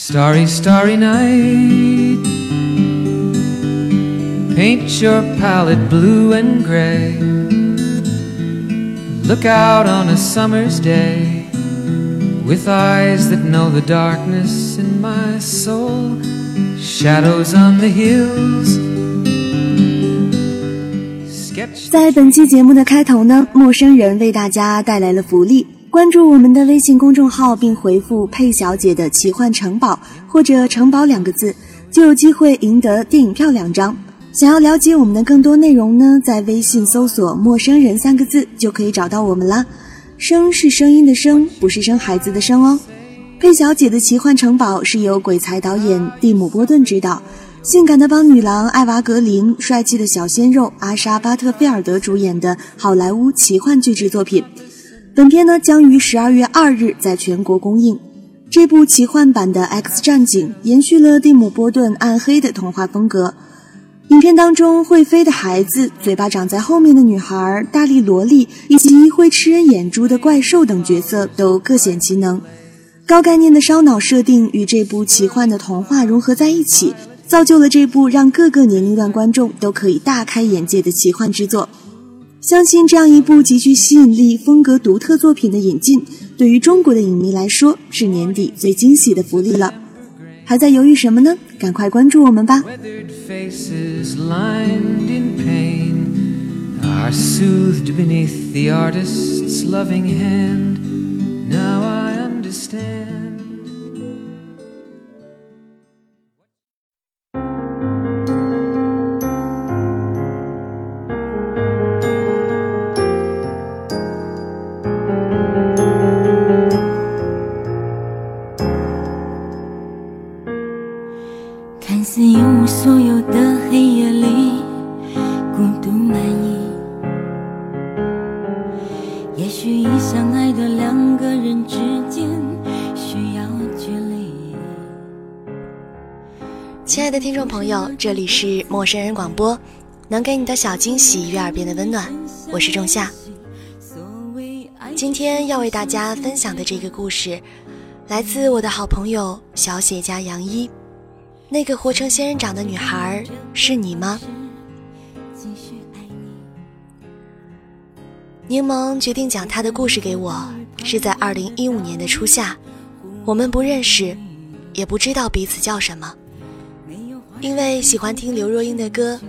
Starry, starry night. Paint your palette blue and gray. Look out on a summer's day with eyes that know the darkness in my soul. Shadows on the hills. Sketch 在本期节目的开头呢，陌生人为大家带来了福利。 关注我们的微信公众号，并回复“佩小姐的奇幻城堡”或者“城堡”两个字，就有机会赢得电影票两张。想要了解我们的更多内容呢，在微信搜索“陌生人”三个字就可以找到我们啦。声是声音的声，不是生孩子的生哦。佩小姐的奇幻城堡是由鬼才导演蒂姆·波顿执导，性感的邦女郎艾娃·格林，帅气的小鲜肉阿莎·巴特菲尔德主演的好莱坞奇幻巨制作品。本片呢将于十二月二日在全国公映。这部奇幻版的《X 战警》延续了蒂姆·波顿暗黑的童话风格。影片当中会飞的孩子、嘴巴长在后面的女孩、大力萝莉以及会吃人眼珠的怪兽等角色都各显其能。高概念的烧脑设定与这部奇幻的童话融合在一起，造就了这部让各个年龄段观众都可以大开眼界的奇幻之作。相信这样一部极具吸引力、风格独特作品的引进，对于中国的影迷来说是年底最惊喜的福利了。还在犹豫什么呢？赶快关注我们吧！看似一无所有的黑夜里，孤独满意。也许相爱的两个人之间需要距离。亲爱的听众朋友，这里是陌生人广播，能给你的小惊喜与耳边的温暖，我是仲夏。今天要为大家分享的这个故事，来自我的好朋友小写家杨一。那个活成仙人掌的女孩是你吗？继续爱你。柠檬决定讲她的故事给我，是在二零一五年的初夏。我们不认识，也不知道彼此叫什么。因为喜欢听刘若英的歌，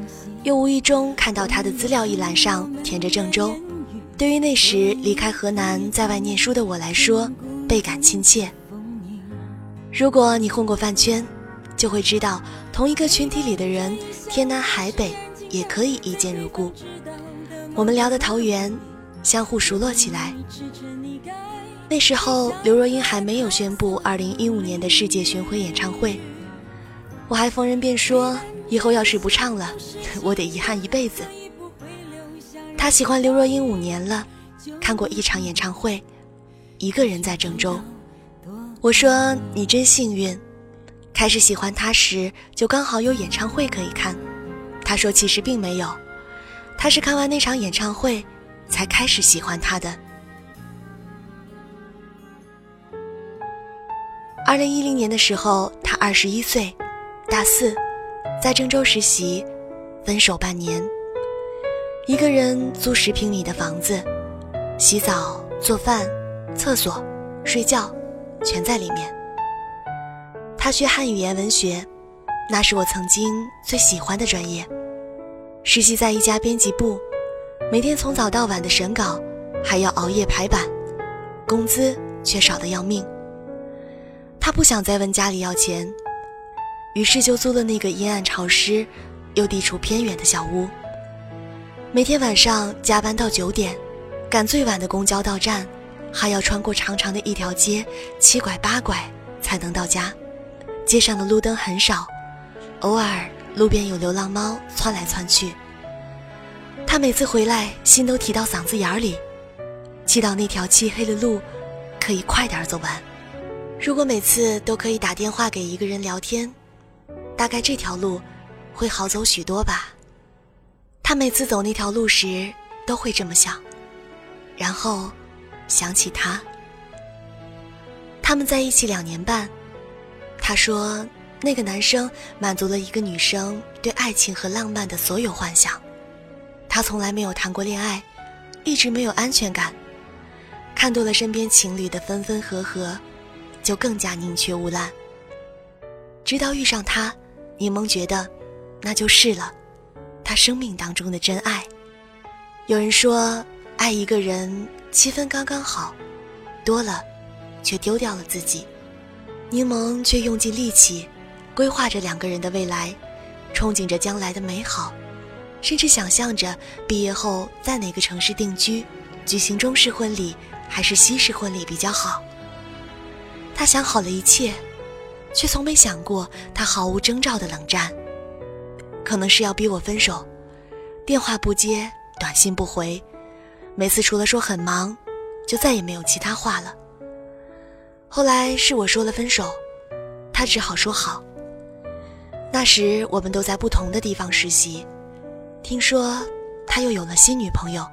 又无意中看到她的资料一栏上填着郑州。对于那时离开河南在外念书的我来说，倍感亲切。如果你混过饭圈，就会知道，同一个群体里的人，天南海北也可以一见如故。我们聊的桃园，相互熟络起来。那时候，刘若英还没有宣布2015年的世界巡回演唱会，我还逢人便说，以后要是不唱了，我得遗憾一辈子。他喜欢刘若英五年了，看过一场演唱会，一个人在郑州。我说你真幸运。开始喜欢他时，就刚好有演唱会可以看。他说其实并没有，他是看完那场演唱会，才开始喜欢他的。二零一零年的时候，他二十一岁，大四，在郑州实习，分手半年，一个人租十平米的房子，洗澡、做饭、厕所、睡觉，全在里面。他学汉语言文学，那是我曾经最喜欢的专业。实习在一家编辑部，每天从早到晚的审稿，还要熬夜排版，工资却少得要命。他不想再问家里要钱，于是就租了那个阴暗潮湿又地处偏远的小屋。每天晚上加班到九点，赶最晚的公交到站，还要穿过长长的一条街，七拐八拐才能到家。街上的路灯很少，偶尔路边有流浪猫窜来窜去。他每次回来，心都提到嗓子眼里，祈祷那条漆黑的路可以快点走完。如果每次都可以打电话给一个人聊天，大概这条路会好走许多吧。他每次走那条路时都会这么想，然后想起他。他们在一起两年半。他说，那个男生满足了一个女生对爱情和浪漫的所有幻想。他从来没有谈过恋爱，一直没有安全感，看多了身边情侣的分分合合，就更加宁缺毋滥。直到遇上他，柠檬觉得，那就是了，他生命当中的真爱。有人说，爱一个人七分刚刚好，多了，却丢掉了自己。柠檬却用尽力气，规划着两个人的未来，憧憬着将来的美好，甚至想象着毕业后在哪个城市定居，举行中式婚礼还是西式婚礼比较好。他想好了一切，却从没想过他毫无征兆的冷战，可能是要逼我分手，电话不接，短信不回，每次除了说很忙，就再也没有其他话了。后来是我说了分手，他只好说好。那时我们都在不同的地方实习，听说他又有了新女朋友。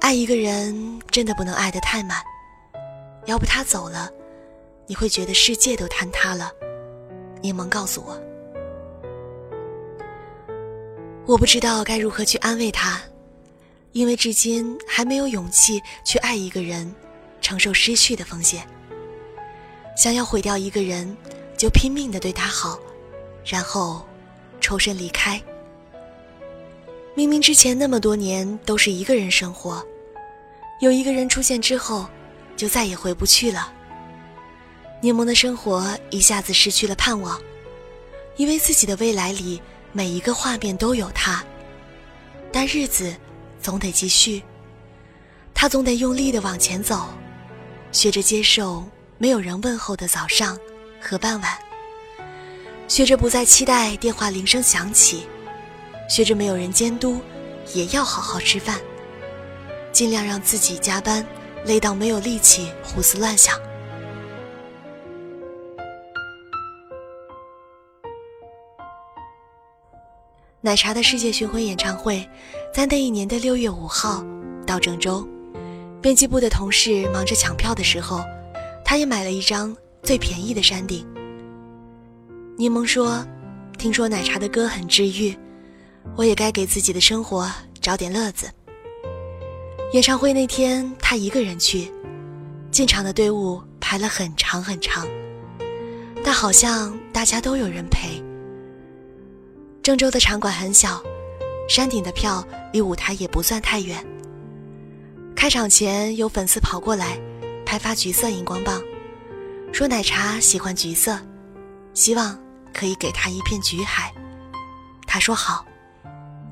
爱一个人真的不能爱得太满，要不他走了，你会觉得世界都坍塌了。柠檬告诉我，我不知道该如何去安慰他，因为至今还没有勇气去爱一个人，承受失去的风险。想要毁掉一个人，就拼命的对他好，然后抽身离开。明明之前那么多年都是一个人生活，有一个人出现之后，就再也回不去了。柠檬的生活一下子失去了盼望，因为自己的未来里每一个画面都有他，但日子总得继续，他总得用力的往前走，学着接受。没有人问候的早上和傍晚，学着不再期待电话铃声响起，学着没有人监督，也要好好吃饭，尽量让自己加班，累到没有力气胡思乱想。奶茶的世界巡回演唱会，在那一年的六月五号到郑州，编辑部的同事忙着抢票的时候。他也买了一张最便宜的山顶。柠檬说：“听说奶茶的歌很治愈，我也该给自己的生活找点乐子。”演唱会那天，他一个人去，进场的队伍排了很长很长，但好像大家都有人陪。郑州的场馆很小，山顶的票离舞台也不算太远。开场前有粉丝跑过来。开发橘色荧光棒，说奶茶喜欢橘色，希望可以给他一片橘海。他说好，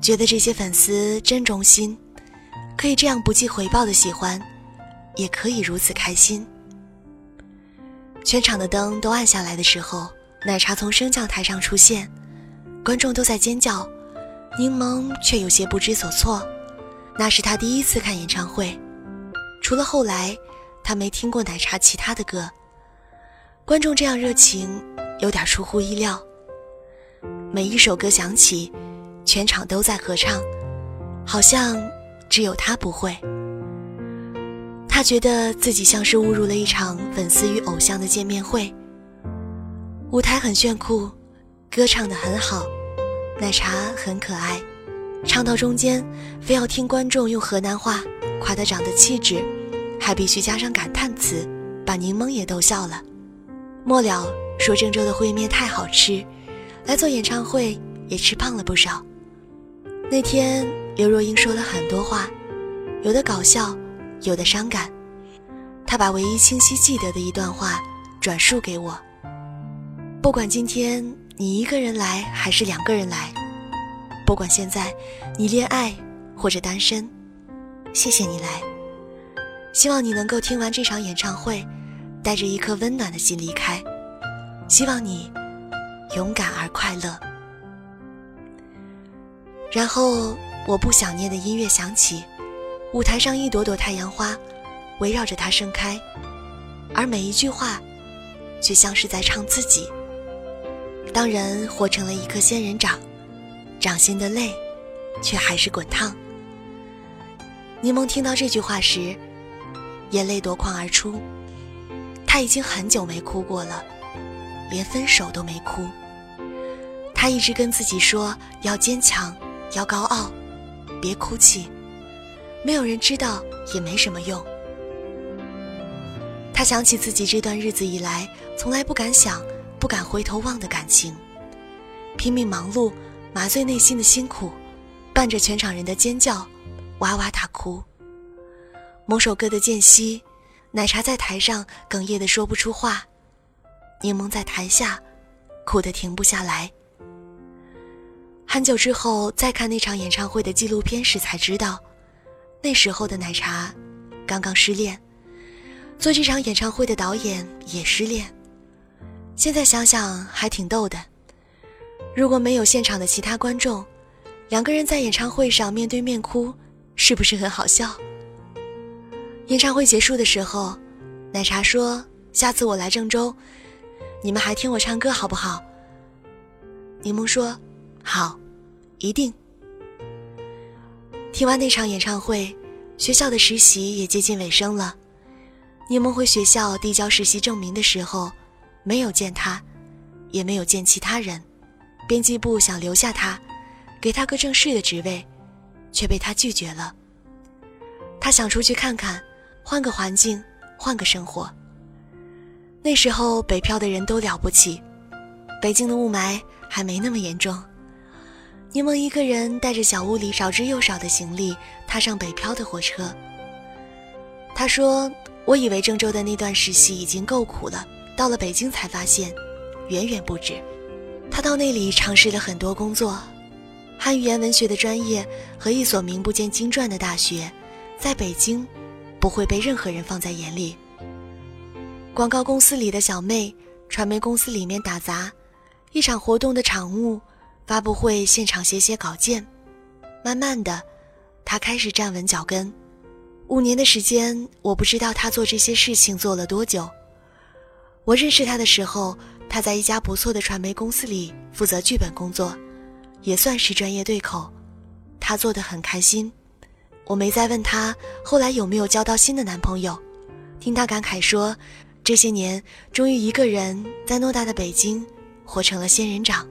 觉得这些粉丝真忠心，可以这样不计回报的喜欢，也可以如此开心。全场的灯都暗下来的时候，奶茶从升降台上出现，观众都在尖叫，柠檬却有些不知所措。那是他第一次看演唱会，除了后来。他没听过奶茶其他的歌，观众这样热情，有点出乎意料。每一首歌响起，全场都在合唱，好像只有他不会。他觉得自己像是误入了一场粉丝与偶像的见面会。舞台很炫酷，歌唱得很好，奶茶很可爱，唱到中间，非要听观众用河南话夸他长得气质。还必须加上感叹词，把柠檬也逗笑了。末了说郑州的烩面太好吃，来做演唱会也吃胖了不少。那天刘若英说了很多话，有的搞笑，有的伤感。她把唯一清晰记得的一段话转述给我：不管今天你一个人来还是两个人来，不管现在你恋爱或者单身，谢谢你来。希望你能够听完这场演唱会，带着一颗温暖的心离开。希望你勇敢而快乐。然后，我不想念的音乐响起，舞台上一朵朵太阳花围绕着它盛开，而每一句话，却像是在唱自己。当人活成了一颗仙人掌，掌心的泪，却还是滚烫。柠檬听到这句话时。眼泪夺眶而出，他已经很久没哭过了，连分手都没哭。他一直跟自己说要坚强，要高傲，别哭泣。没有人知道也没什么用。他想起自己这段日子以来从来不敢想、不敢回头望的感情，拼命忙碌，麻醉内心的辛苦，伴着全场人的尖叫，哇哇大哭。某首歌的间隙，奶茶在台上哽咽的说不出话，柠檬在台下哭得停不下来。很久之后再看那场演唱会的纪录片时，才知道，那时候的奶茶刚刚失恋，做这场演唱会的导演也失恋。现在想想还挺逗的。如果没有现场的其他观众，两个人在演唱会上面对面哭，是不是很好笑？演唱会结束的时候，奶茶说：“下次我来郑州，你们还听我唱歌好不好？”柠檬说：“好。”一定。听完那场演唱会，学校的实习也接近尾声了。柠檬回学校递交实习证明的时候，没有见他，也没有见其他人。编辑部想留下他，给他个正式的职位，却被他拒绝了。他想出去看看，换个环境，换个生活。那时候北漂的人都了不起，北京的雾霾还没那么严重。柠檬一个人带着小屋里少之又少的行李，踏上北漂的火车。他说：“我以为郑州的那段实习已经够苦了，到了北京才发现，远远不止。他到那里尝试了很多工作，汉语言文学的专业和一所名不见经传的大学，在北京，不会被任何人放在眼里。广告公司里的小妹，传媒公司里面打杂，一场活动的场务。”发布会现场写写稿件，慢慢的，他开始站稳脚跟。五年的时间，我不知道他做这些事情做了多久。我认识他的时候，他在一家不错的传媒公司里负责剧本工作，也算是专业对口。他做得很开心。我没再问她后来有没有交到新的男朋友，听她感慨说，这些年终于一个人在偌大的北京活成了仙人掌。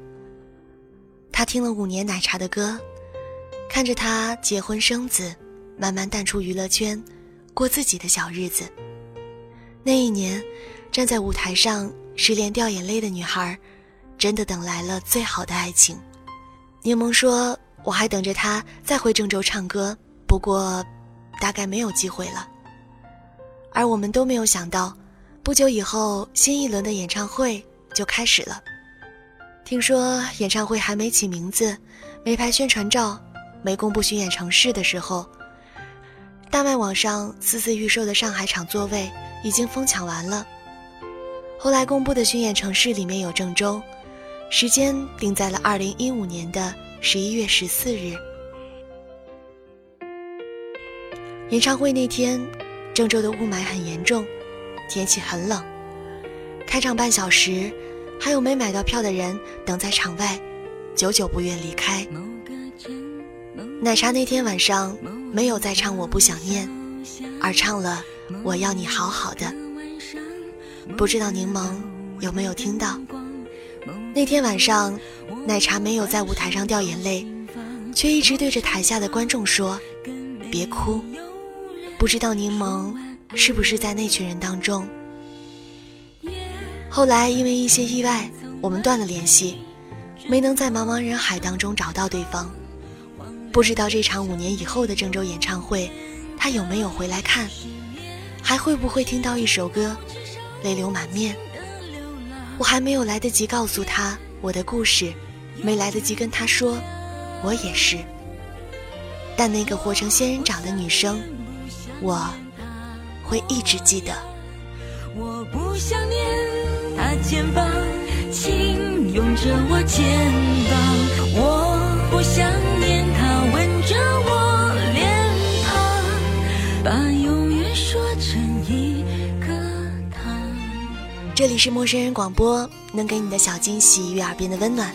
她听了五年奶茶的歌，看着他结婚生子，慢慢淡出娱乐圈，过自己的小日子。那一年，站在舞台上失恋掉眼泪的女孩，真的等来了最好的爱情。柠檬说：“我还等着他再回郑州唱歌，不过，大概没有机会了。”而我们都没有想到，不久以后，新一轮的演唱会就开始了。听说演唱会还没起名字，没拍宣传照，没公布巡演城市的时候，大麦网上私自预售的上海场座位已经疯抢完了。后来公布的巡演城市里面有郑州，时间定在了二零一五年的十一月十四日。演唱会那天，郑州的雾霾很严重，天气很冷，开场半小时。还有没买到票的人等在场外，久久不愿离开。奶茶那天晚上没有再唱《我不想念》，而唱了《我要你好好的》。不知道柠檬有没有听到？那天晚上，奶茶没有在舞台上掉眼泪，却一直对着台下的观众说：“别哭。”不知道柠檬是不是在那群人当中？后来因为一些意外，我们断了联系，没能在茫茫人海当中找到对方。不知道这场五年以后的郑州演唱会，他有没有回来看，还会不会听到一首歌，泪流满面。我还没有来得及告诉他我的故事，没来得及跟他说，我也是。但那个活成仙人掌的女生，我会一直记得。我不想念。他肩膀，轻拥着我肩膀。我不想念他吻着我脸庞，把永远说成一个他。这里是陌生人广播，能给你的小惊喜与耳边的温暖。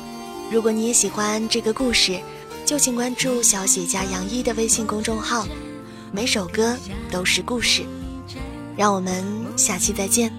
如果你也喜欢这个故事，就请关注小写家杨一的微信公众号，每首歌都是故事。让我们下期再见。